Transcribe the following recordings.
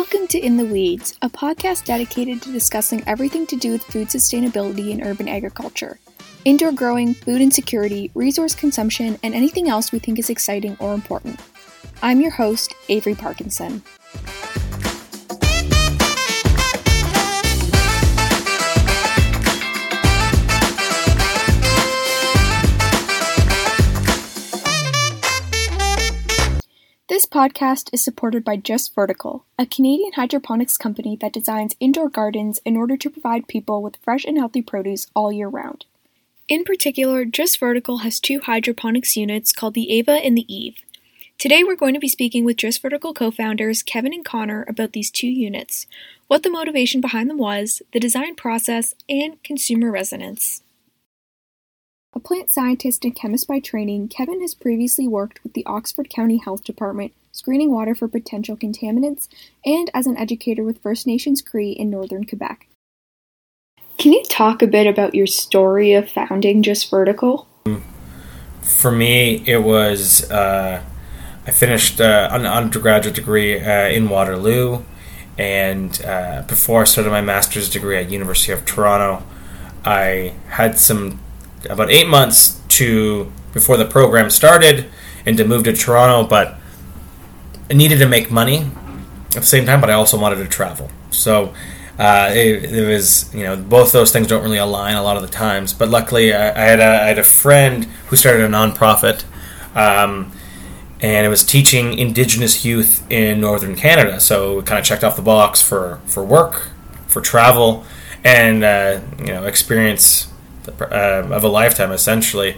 Welcome to In the Weeds, a podcast dedicated to discussing everything to do with food sustainability and urban agriculture. Indoor growing, food insecurity, resource consumption, and anything else we think is exciting or important. I'm your host, Avery Parkinson. This podcast is supported by Just Vertical, a Canadian hydroponics company that designs indoor gardens in order to provide people with fresh and healthy produce all year round. In particular, Just Vertical has two hydroponics units called the AEVA and the Eve. Today we're going to be speaking with Just Vertical co founders Kevin and Connor about these two units, what the motivation behind them was, the design process, and consumer resonance. A plant scientist and chemist by training, Kevin has previously worked with the Oxford County Health Department, screening water for potential contaminants, and as an educator with First Nations Cree in northern Quebec. Can you talk a bit about your story of founding Just Vertical? For me, it was uh, I finished uh, an undergraduate degree uh, in Waterloo, and uh, before I started my master's degree at University of Toronto, I had some about eight months to before the program started and to move to Toronto, but I needed to make money at the same time, but I also wanted to travel. So uh, it, it, was, you know, both those things don't really align a lot of the times. But luckily, I, I had, a, I had a friend who started a nonprofit, um, and it was teaching Indigenous youth in Northern Canada. So it kind of checked off the box for, for work, for travel, and uh, you know, experience uh, of a lifetime, essentially.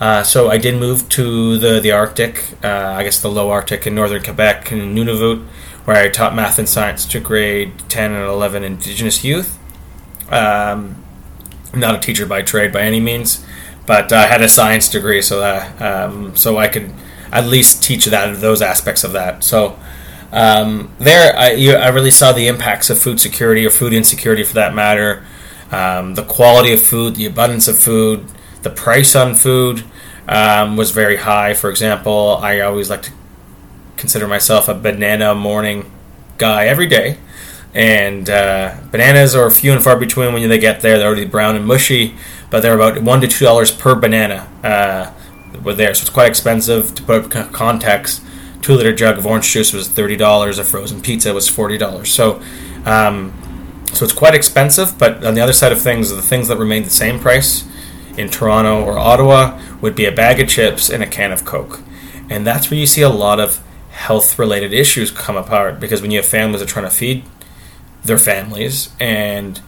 Uh, so I did move to the the Arctic, uh, I guess the low Arctic in northern Quebec in Nunavik, where I taught math and science to grade 10 and 11 Indigenous youth. Um, I'm not a teacher by trade by any means, but I had a science degree, so that um, so I could at least teach that those aspects of that. So um, there, I, you, I really saw the impacts of food security or food insecurity, for that matter, um, the quality of food, the abundance of food, the price on food um, was very high. For example, I always like to consider myself a banana morning guy every day. And uh, bananas are few and far between when they get there. They're already brown and mushy, but they're about one to two dollars per banana. Uh, were there, so it's quite expensive. To put context, two liter jug of orange juice was thirty dollars. A frozen pizza was forty dollars. So um, so it's quite expensive, but on the other side of things, the things that remain the same price in Toronto or Ottawa would be a bag of chips and a can of Coke. And that's where you see a lot of health related issues come apart because when you have families that are trying to feed their families and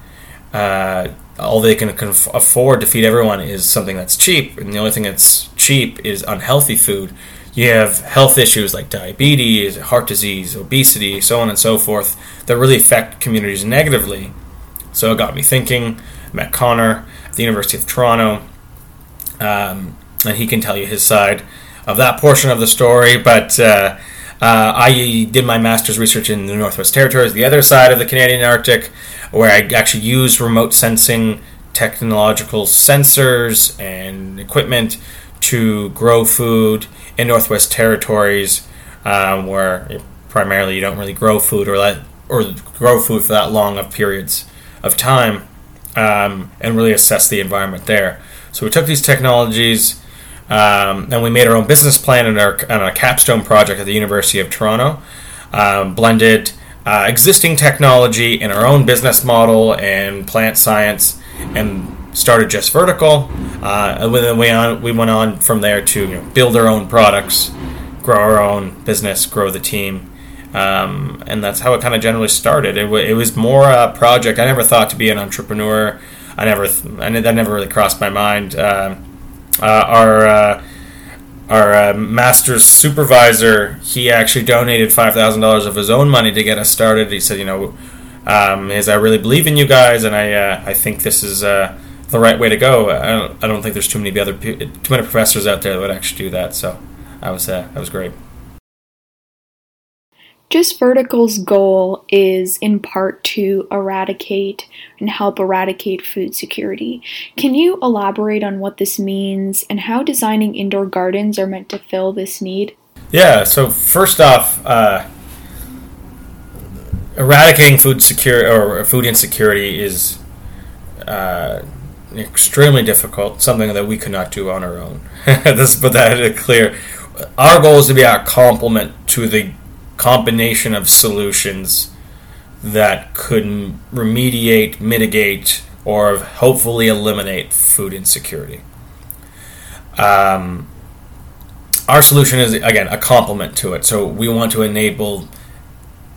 uh, all they can afford to feed everyone is something that's cheap, and the only thing that's cheap is unhealthy food you have health issues like diabetes, heart disease, obesity, so on and so forth, that really affect communities negatively. So it got me thinking. Met Connor at the University of Toronto, um, and he can tell you his side of that portion of the story. But uh, uh, I did my master's research in the Northwest Territories, the other side of the Canadian Arctic, where I actually used remote sensing technological sensors and equipment to grow food in Northwest Territories, um, where primarily you don't really grow food or let or grow food for that long of periods of time, um, and really assess the environment there. So we took these technologies. Um, and we made our own business plan and our, a capstone project at the University of Toronto. Um, blended uh, existing technology in our own business model and plant science, and started just vertical, uh, and then we on we went on from there to you know, build our own products, grow our own business, grow the team, um, and that's how it kind of generally started. It, w- it was more a project. I never thought to be an entrepreneur. I never, th- I that never really crossed my mind. Uh, uh, our uh, our uh, master's supervisor, he actually donated five thousand dollars of his own money to get us started. He said, you know, um, is I really believe in you guys, and I uh, I think this is uh, the right way to go. I don't, I don't think there's too many other too many professors out there that would actually do that. So I was uh, that was great. Just Vertical's goal is in part to eradicate and help eradicate food security. Can you elaborate on what this means and how designing indoor gardens are meant to fill this need? Yeah, so first off, uh, eradicating food security or food insecurity is uh, extremely difficult. Something that we could not do on our own. Let's put that clear. Our goal is to be a complement to the combination of solutions that could remediate, mitigate, or hopefully eliminate food insecurity. Um, our solution is again a complement to it. So we want to enable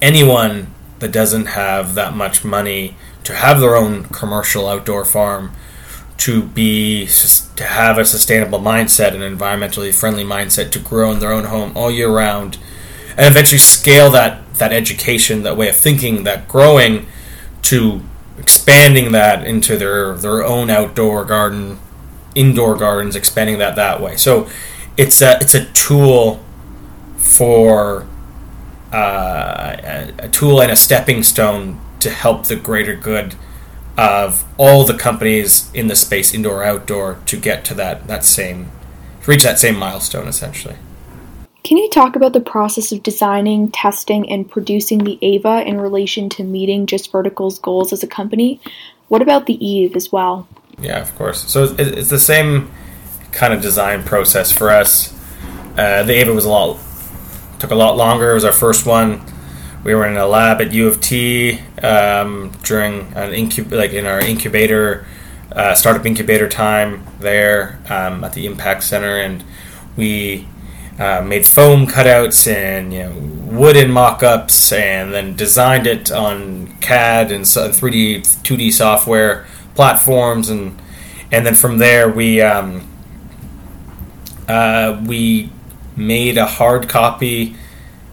anyone that doesn't have that much money to have their own commercial outdoor farm to be to have a sustainable mindset an environmentally friendly mindset to grow in their own home all year round and eventually scale that that education that way of thinking that growing to expanding that into their their own outdoor garden indoor gardens expanding that that way. So it's a it's a tool for uh, a, a tool and a stepping stone to help the greater good of all the companies in the space, indoor, outdoor, to get to that that same, reach that same milestone essentially. Can you talk about the process of designing, testing, and producing the AEVA in relation to meeting Just Vertical's goals as a company? What about the Eve as well? Yeah, of course. So it's the same kind of design process for us. Uh, the AEVA was a lot took a lot longer. It was our first one we were in a lab at U of T um, during an incub- like in our incubator uh, startup incubator time there um, at the Impact Center, and we uh, made foam cutouts and you know wooden mock-ups, and then designed it on CAD and 3D 2D software platforms, and and then from there we um, uh, we made a hard copy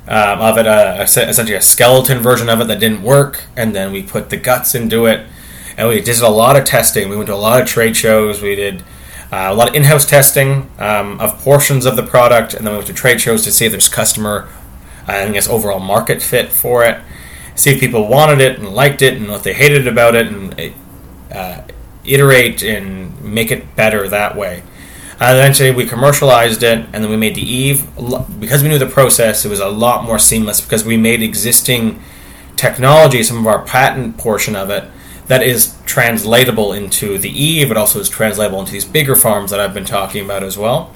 um, of it, uh, essentially a skeleton version of it that didn't work, and then we put the guts into it, and we did a lot of testing. We went to a lot of trade shows. We did uh, a lot of in-house testing um, of portions of the product, and then we went to trade shows to see if there's customer, uh, I guess, overall market fit for it. See if people wanted it and liked it, and what they hated about it, and uh, iterate and make it better that way. Eventually we commercialized it, and then we made the Eve. Because we knew the process, it was a lot more seamless because we made existing technology, some of our patent portion of it, that is translatable into the Eve, but also is translatable into these bigger farms that I've been talking about as well.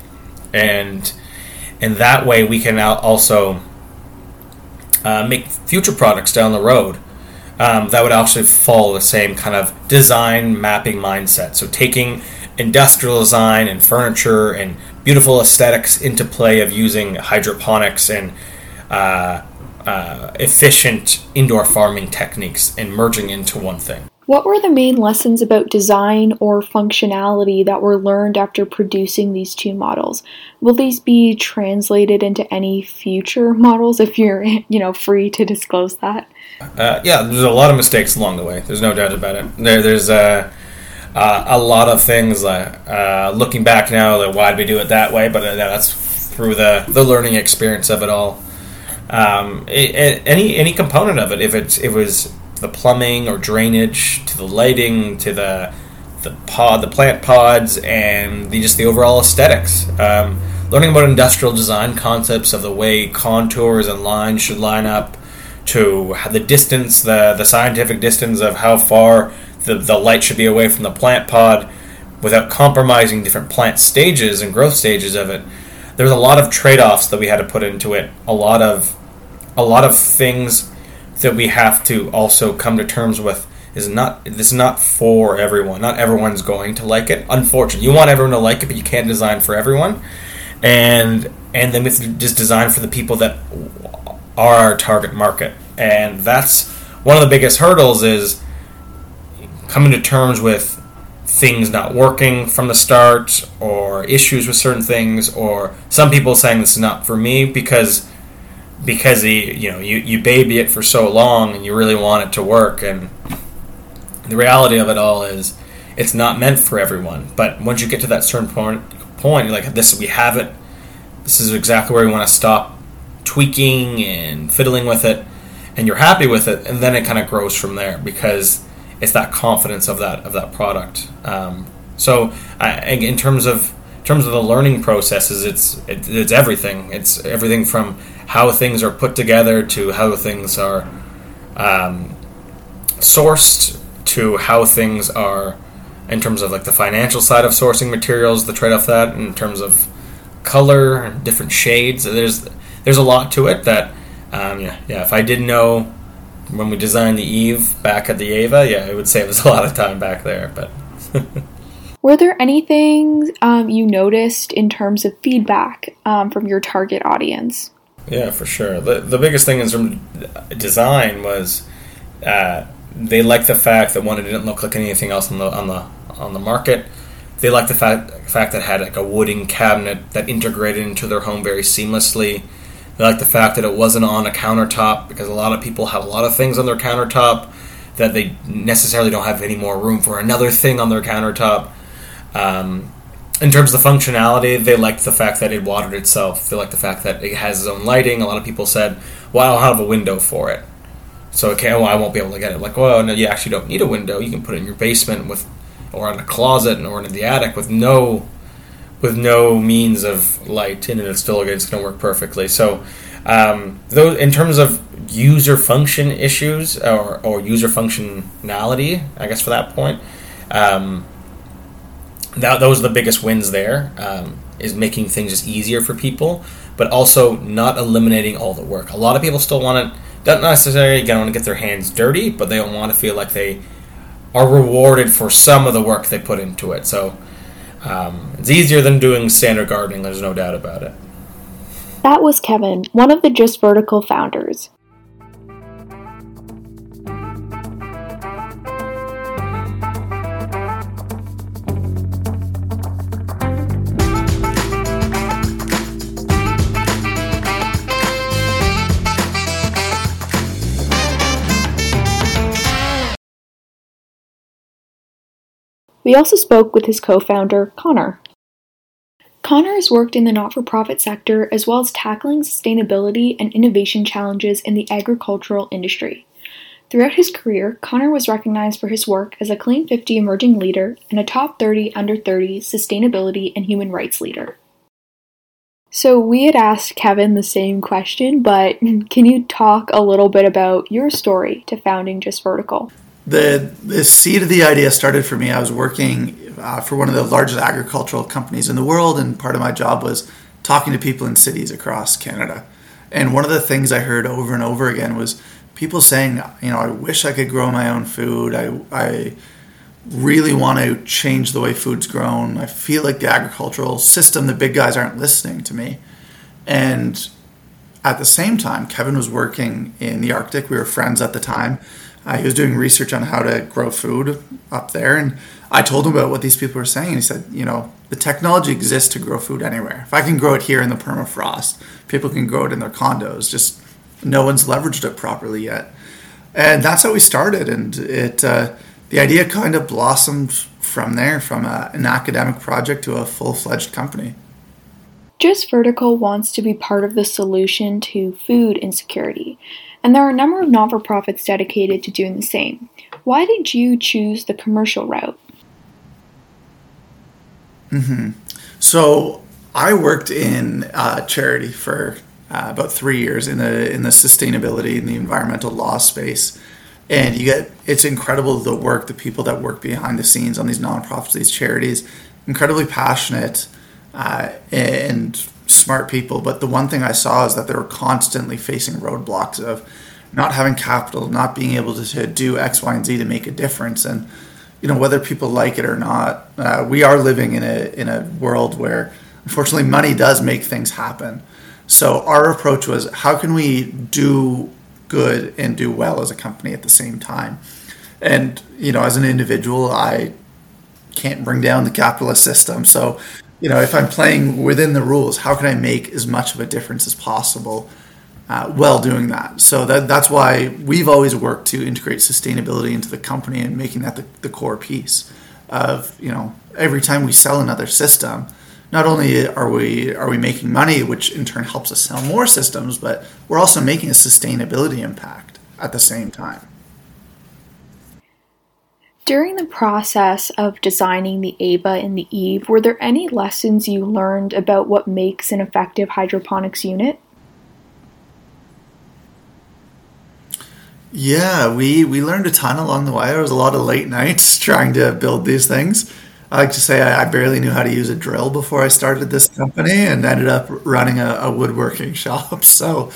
And and that way we can also uh, make future products down the road um, that would actually follow the same kind of design mapping mindset. So taking industrial design and furniture and beautiful aesthetics into play of using hydroponics and uh, uh, efficient indoor farming techniques and merging into one thing. What were the main lessons about design or functionality that were learned after producing these two models? Will these be translated into any future models if you're, you know, free to disclose that? Uh, yeah, there's a lot of mistakes along the way. There's no doubt about it. There, there's uh, uh, a lot of things. Uh, looking back now, like, why did we do it that way? But uh, that's through the the learning experience of it all. Um, it, it, any any component of it, if it's it was the plumbing or drainage to the lighting to the the pod, the plant pods, and the, just the overall aesthetics. Um, learning about industrial design concepts of the way contours and lines should line up, to the distance, the the scientific distance of how far the, the light should be away from the plant pod without compromising different plant stages and growth stages of it. There's a lot of trade-offs that we had to put into it. A lot of a lot of things that we have to also come to terms with is not this is not for everyone. Not everyone's going to like it. Unfortunately, you want everyone to like it, but you can't design for everyone. And and then to just design for the people that are our target market. And that's one of the biggest hurdles is coming to terms with things not working from the start or issues with certain things or some people saying this is not for me because because you know you, you baby it for so long and you really want it to work. And the reality of it all is it's not meant for everyone. But once you get to that certain point point you're like this we have it. This is exactly where we want to stop tweaking and fiddling with it. And you're happy with it and then it kind of grows from there because it's that confidence of that of that product. Um, so I, in terms of in terms of the learning processes, it's it, it's everything. It's everything from how things are put together to how things are um, sourced to how things are in terms of like the financial side of sourcing materials, the trade off that in terms of color, and different shades. There's there's a lot to it that um, yeah yeah. If I didn't know when we designed the Eve back at the AEVA, yeah, it would save us a lot of time back there. But were there anything um, you noticed in terms of feedback um, from your target audience? Yeah, for sure. The the biggest thing in terms of design was. Uh, they liked the fact that one, it didn't look like anything else on the on the on the market. They liked the fact fact that it had like a wooden cabinet that integrated into their home very seamlessly. They liked the fact that it wasn't on a countertop because a lot of people have a lot of things on their countertop that they necessarily don't have any more room for another thing on their countertop. Um, in terms of the functionality, they liked the fact that it watered itself. They liked the fact that it has its own lighting. A lot of people said, "Well, I don't have a window for it." So okay, well, I won't be able to get it. Like, well, no, you actually don't need a window. You can put it in your basement with, or in a closet, or in the attic with no, with no means of light it. It's still it's going to work perfectly. So, um, those in terms of user function issues or, or user functionality, I guess for that point, um, that those are the biggest wins there. Um, is making things just easier for people, but also not eliminating all the work. A lot of people still want to don't necessarily going to get their hands dirty, but they don't want to feel like they are rewarded for some of the work they put into it. So um, it's easier than doing standard gardening. There's no doubt about it. That was Kevin, one of the Just Vertical founders. We also spoke with his co founder, Connor. Connor has worked in the not for profit sector as well as tackling sustainability and innovation challenges in the agricultural industry. Throughout his career, Connor was recognized for his work as a Clean 50 emerging leader and a top 30 under 30 sustainability and human rights leader. So, we had asked Kevin the same question, but can you talk a little bit about your story to founding Just Vertical? The the seed of the idea started for me. I was working uh, for one of the largest agricultural companies in the world, and part of my job was talking to people in cities across Canada. And one of the things I heard over and over again was people saying, you know, I wish I could grow my own food. I I really want to change the way food's grown. I feel like the agricultural system, the big guys aren't listening to me. And at the same time, Kevin was working in the Arctic. We were friends at the time uh, he was doing research on how to grow food up there, and I told him about what these people were saying. And he said, you know, the technology exists to grow food anywhere. If I can grow it here in the permafrost, people can grow it in their condos. Just no one's leveraged it properly yet, and that's how we started. And it uh, the idea kind of blossomed from there, from a, an academic project to a full fledged company. Just Vertical wants to be part of the solution to food insecurity and there are a number of non for profits dedicated to doing the same. Why did you choose the commercial route? Mm-hmm. So I worked in uh, charity for uh, about three years in the in the sustainability and the environmental law space, and you get it's incredible the work the people that work behind the scenes on these nonprofits, these charities, incredibly passionate uh, and smart people, but the one thing I saw is that they were constantly facing roadblocks of not having capital, not being able to, to do X, Y, and Z to make a difference. And you know whether people like it or not, uh, we are living in a in a world where unfortunately money does make things happen. So our approach was how can we do good and do well as a company at the same time. And you know, as an individual, I can't bring down the capitalist system. So you know, if I'm playing within the rules, how can I make as much of a difference as possible uh, while doing that? So that, that's why we've always worked to integrate sustainability into the company and making that the, the core piece of, you know, every time we sell another system, not only are we are we making money, which in turn helps us sell more systems, but we're also making a sustainability impact at the same time. During the process of designing the AEVA and the Eve, were there any lessons you learned about what makes an effective hydroponics unit? Yeah, we we learned a ton along the way. There was a lot of late nights trying to build these things. I like to say I, I barely knew how to use a drill before I started this company, and ended up running a, a woodworking shop. So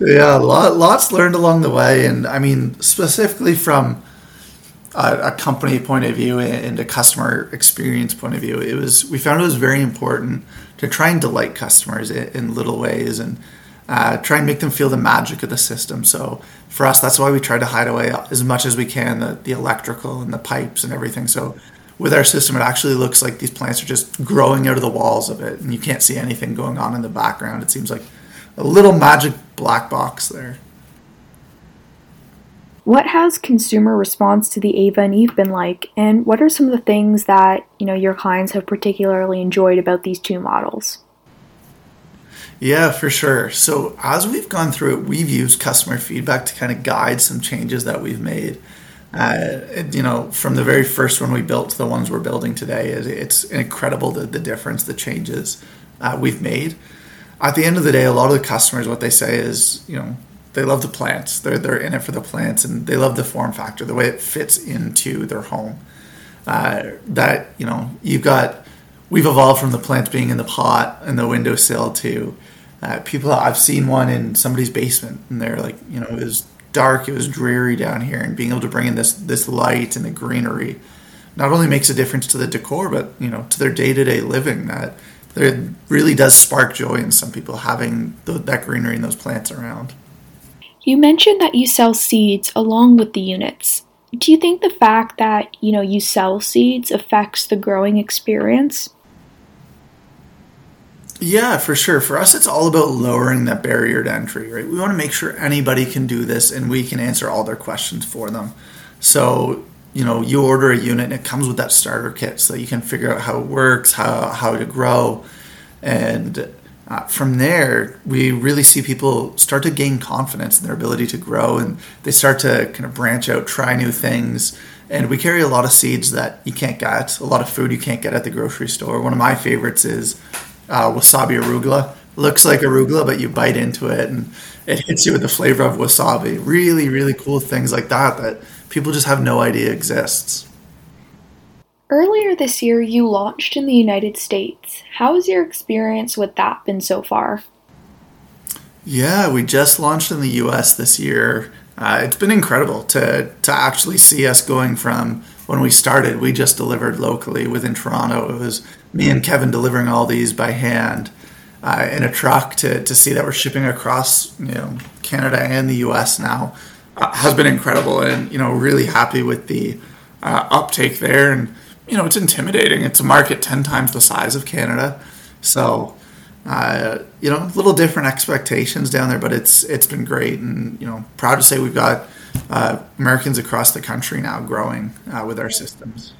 yeah, lot, lots learned along the way, and I mean specifically from a, a company point of view and a customer experience point of view, it was we found it was very important to try and delight customers in, in little ways and uh, try and make them feel the magic of the system. So for us, that's why we try to hide away as much as we can the, the electrical and the pipes and everything. So with our system, it actually looks like these plants are just growing out of the walls of it, and you can't see anything going on in the background. It seems like a little magic black box there. What has consumer response to the AEVA and Eve been like, and what are some of the things that you know your clients have particularly enjoyed about these two models? Yeah, for sure. So as we've gone through it, we've used customer feedback to kind of guide some changes that we've made. Uh, you know, from the very first one we built to the ones we're building today, it's incredible the, the difference, the changes uh, we've made. At the end of the day, a lot of the customers, what they say is, you know, they love the plants. They're they're in it for the plants, and they love the form factor, the way it fits into their home. Uh, that you know, you've got we've evolved from the plants being in the pot and the windowsill to uh, people. I've seen one in somebody's basement, and they're like, you know, it was dark, it was dreary down here, and being able to bring in this this light and the greenery not only makes a difference to the decor, but you know, to their day to day living. That it really does spark joy in some people having the, that greenery and those plants around. You mentioned that you sell seeds along with the units. Do you think the fact that, you know, you sell seeds affects the growing experience? Yeah, for sure. For us, it's all about lowering that barrier to entry, right? We want to make sure anybody can do this and we can answer all their questions for them. So, you know, you order a unit and it comes with that starter kit so you can figure out how it works, how, how to grow. And uh, from there, we really see people start to gain confidence in their ability to grow and they start to kind of branch out, try new things. And we carry a lot of seeds that you can't get, a lot of food you can't get at the grocery store. One of my favorites is uh, wasabi arugula. Looks like arugula, but you bite into it and it hits you with the flavor of wasabi. Really, really cool things like that that people just have no idea exists. Earlier this year, you launched in the United States. How has your experience with that been so far? Yeah, we just launched in the US this year. Uh, it's been incredible to, to actually see us going from when we started, we just delivered locally within Toronto. It was me and Kevin delivering all these by hand uh, in a truck to, to see that we're shipping across you know Canada and the US now uh, has been incredible and you know really happy with the uh, uptake there and you know, it's intimidating. It's a market 10 times the size of Canada. So, uh, you know, a little different expectations down there, but it's it's been great. And, you know, proud to say we've got uh, Americans across the country now growing uh, with our systems.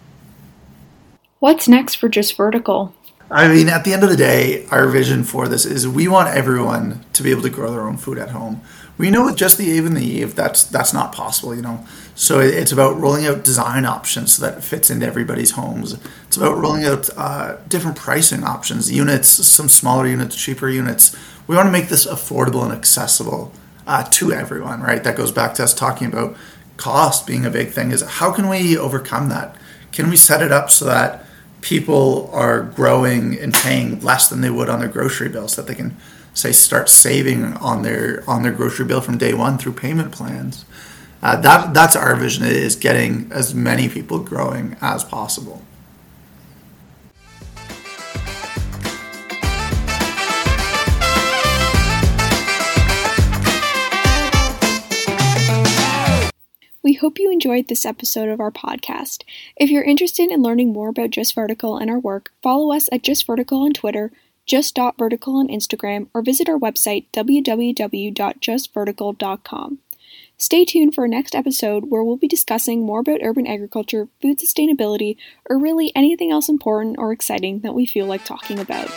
What's next for Just Vertical? I mean, at the end of the day, our vision for this is we want everyone to be able to grow their own food at home. We know with just the Eve and the Eve, that's that's not possible, you know. So it's about rolling out design options so that it fits into everybody's homes. It's about rolling out uh, different pricing options, units, some smaller units, cheaper units. We want to make this affordable and accessible uh, to everyone, right? That goes back to us talking about cost being a big thing. Is how can we overcome that? Can we set it up so that people are growing and paying less than they would on their grocery bill, so that they can say start saving on their on their grocery bill from day one through payment plans. Uh, that that's our vision is getting as many people growing as possible. We hope you enjoyed this episode of our podcast. If you're interested in learning more about Just Vertical and our work, follow us at Just Vertical on Twitter, just.vertical on Instagram, or visit our website www.justvertical.com. Stay tuned for our next episode where we'll be discussing more about urban agriculture, food sustainability, or really anything else important or exciting that we feel like talking about.